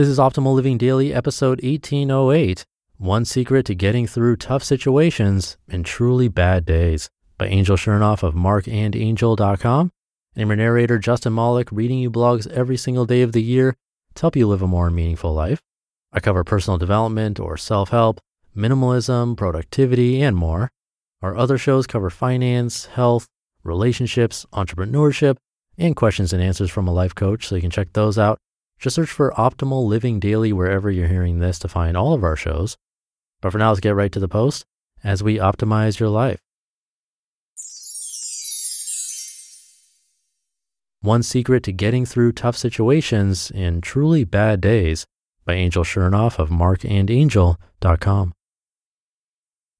This is Optimal Living Daily, episode 1808 One Secret to Getting Through Tough Situations and Truly Bad Days by Angel Chernoff of marcandangel.com. I'm your narrator, Justin Malik, reading you blogs every single day of the year to help you live a more meaningful life. I cover personal development or self help, minimalism, productivity, and more. Our other shows cover finance, health, relationships, entrepreneurship, and questions and answers from a life coach, so you can check those out just search for Optimal Living Daily wherever you're hearing this to find all of our shows. But for now, let's get right to the post as we optimize your life. One Secret to Getting Through Tough Situations and Truly Bad Days by Angel Chernoff of marcandangel.com.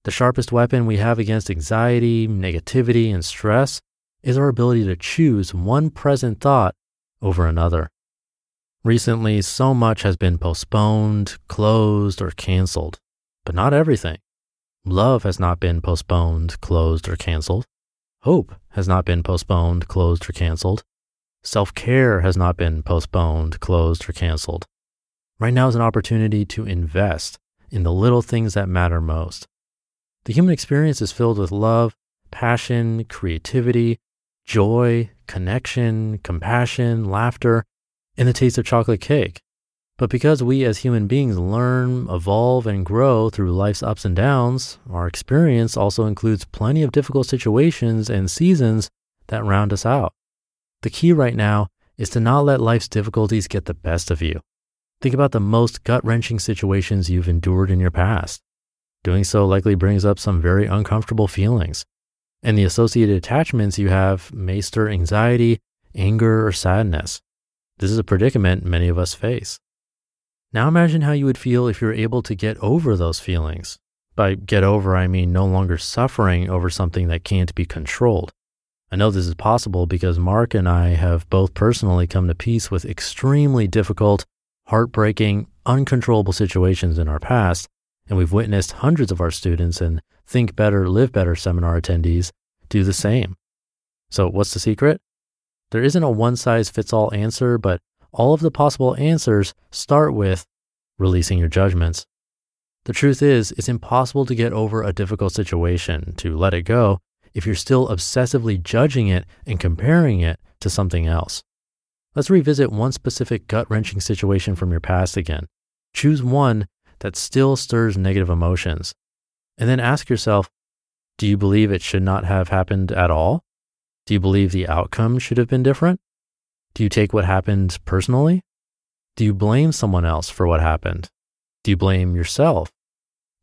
The sharpest weapon we have against anxiety, negativity, and stress is our ability to choose one present thought over another. Recently, so much has been postponed, closed, or canceled, but not everything. Love has not been postponed, closed, or canceled. Hope has not been postponed, closed, or canceled. Self care has not been postponed, closed, or canceled. Right now is an opportunity to invest in the little things that matter most. The human experience is filled with love, passion, creativity, joy, connection, compassion, laughter, and the taste of chocolate cake. But because we as human beings learn, evolve, and grow through life's ups and downs, our experience also includes plenty of difficult situations and seasons that round us out. The key right now is to not let life's difficulties get the best of you. Think about the most gut wrenching situations you've endured in your past. Doing so likely brings up some very uncomfortable feelings, and the associated attachments you have may stir anxiety, anger, or sadness. This is a predicament many of us face. Now imagine how you would feel if you're able to get over those feelings. By get over, I mean no longer suffering over something that can't be controlled. I know this is possible because Marc and I have both personally come to peace with extremely difficult, heartbreaking, uncontrollable situations in our past, and we've witnessed hundreds of our students and Think Better, Live Better seminar attendees do the same. So, what's the secret? There isn't a one size fits all answer, but all of the possible answers start with releasing your judgments. The truth is, it's impossible to get over a difficult situation, to let it go, if you're still obsessively judging it and comparing it to something else. Let's revisit one specific gut wrenching situation from your past again. Choose one that still stirs negative emotions. And then ask yourself do you believe it should not have happened at all? Do you believe the outcome should have been different? Do you take what happened personally? Do you blame someone else for what happened? Do you blame yourself?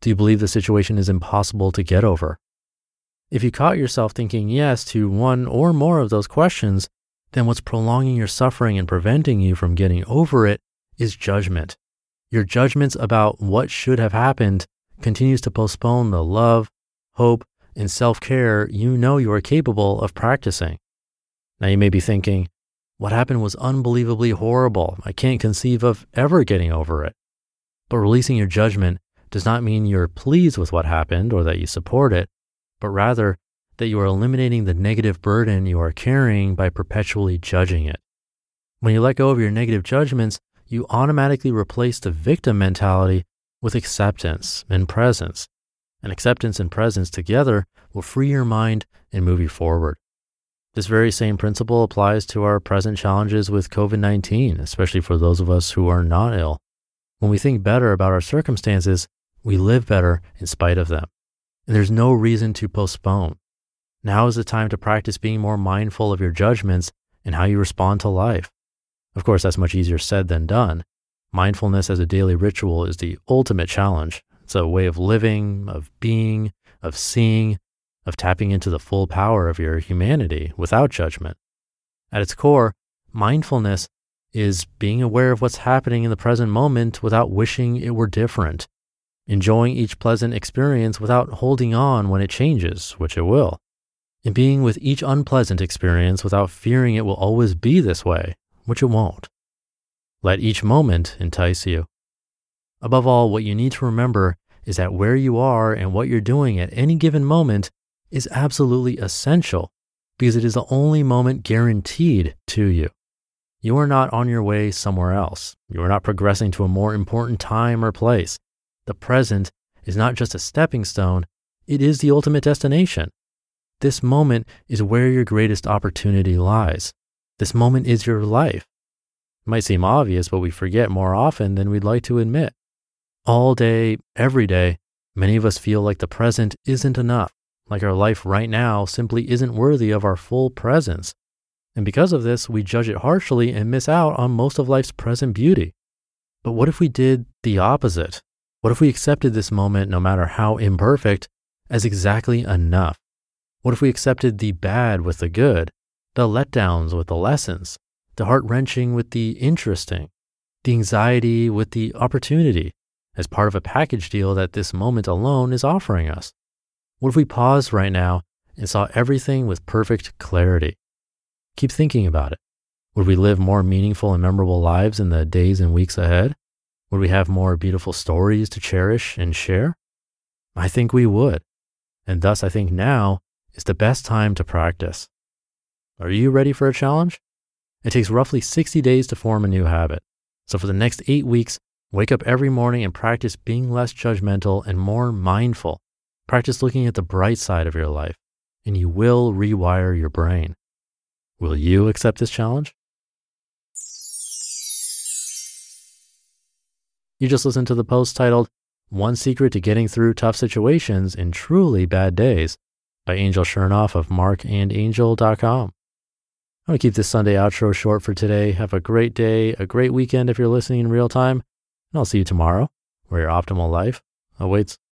Do you believe the situation is impossible to get over? If you caught yourself thinking yes to one or more of those questions, then what's prolonging your suffering and preventing you from getting over it is judgment. Your judgments about what should have happened continues to postpone the love, hope, and self care you know you are capable of practicing. Now you may be thinking, what happened was unbelievably horrible. I can't conceive of ever getting over it. But releasing your judgment does not mean you're pleased with what happened or that you support it, but rather that you are eliminating the negative burden you are carrying by perpetually judging it. When you let go of your negative judgments, you automatically replace the victim mentality with acceptance and presence and acceptance and presence together will free your mind and move you forward. This very same principle applies to our present challenges with COVID 19, especially for those of us who are not ill. When we think better about our circumstances, we live better in spite of them. and there's no reason to postpone. Now is the time to practice being more mindful of your judgments and how you respond to life. Of course, that's much easier said than done. Mindfulness as a daily ritual is the ultimate challenge. It's a way of living, of being, of seeing, of tapping into the full power of your humanity without judgment. At its core, mindfulness is being aware of what's happening in the present moment without wishing it were different, enjoying each pleasant experience without holding on when it changes, which it will, and being with each unpleasant experience without fearing it will always be this way, which it won't. Let each moment entice you. Above all, what you need to remember is that where you are and what you're doing at any given moment is absolutely essential because it is the only moment guaranteed to you. You are not on your way somewhere else. You are not progressing to a more important time or place. The present is not just a stepping stone, it is the ultimate destination. This moment is where your greatest opportunity lies. This moment is your life. It might seem obvious, but we forget more often than we'd like to admit. All day, every day, many of us feel like the present isn't enough, like our life right now simply isn't worthy of our full presence. And because of this, we judge it harshly and miss out on most of life's present beauty. But what if we did the opposite? What if we accepted this moment, no matter how imperfect, as exactly enough? What if we accepted the bad with the good, the letdowns with the lessons, the heart wrenching with the interesting, the anxiety with the opportunity, as part of a package deal that this moment alone is offering us? What if we paused right now and saw everything with perfect clarity? Keep thinking about it. Would we live more meaningful and memorable lives in the days and weeks ahead? Would we have more beautiful stories to cherish and share? I think we would. And thus, I think now is the best time to practice. Are you ready for a challenge? It takes roughly 60 days to form a new habit. So for the next eight weeks, wake up every morning and practice being less judgmental and more mindful. Practice looking at the bright side of your life, and you will rewire your brain. Will you accept this challenge? You just listened to the post titled One Secret to Getting Through Tough Situations in Truly Bad Days by Angel Chernoff of marcandangel.com. I'm going to keep this Sunday outro short for today. Have a great day, a great weekend if you're listening in real time, and I'll see you tomorrow where your optimal life awaits.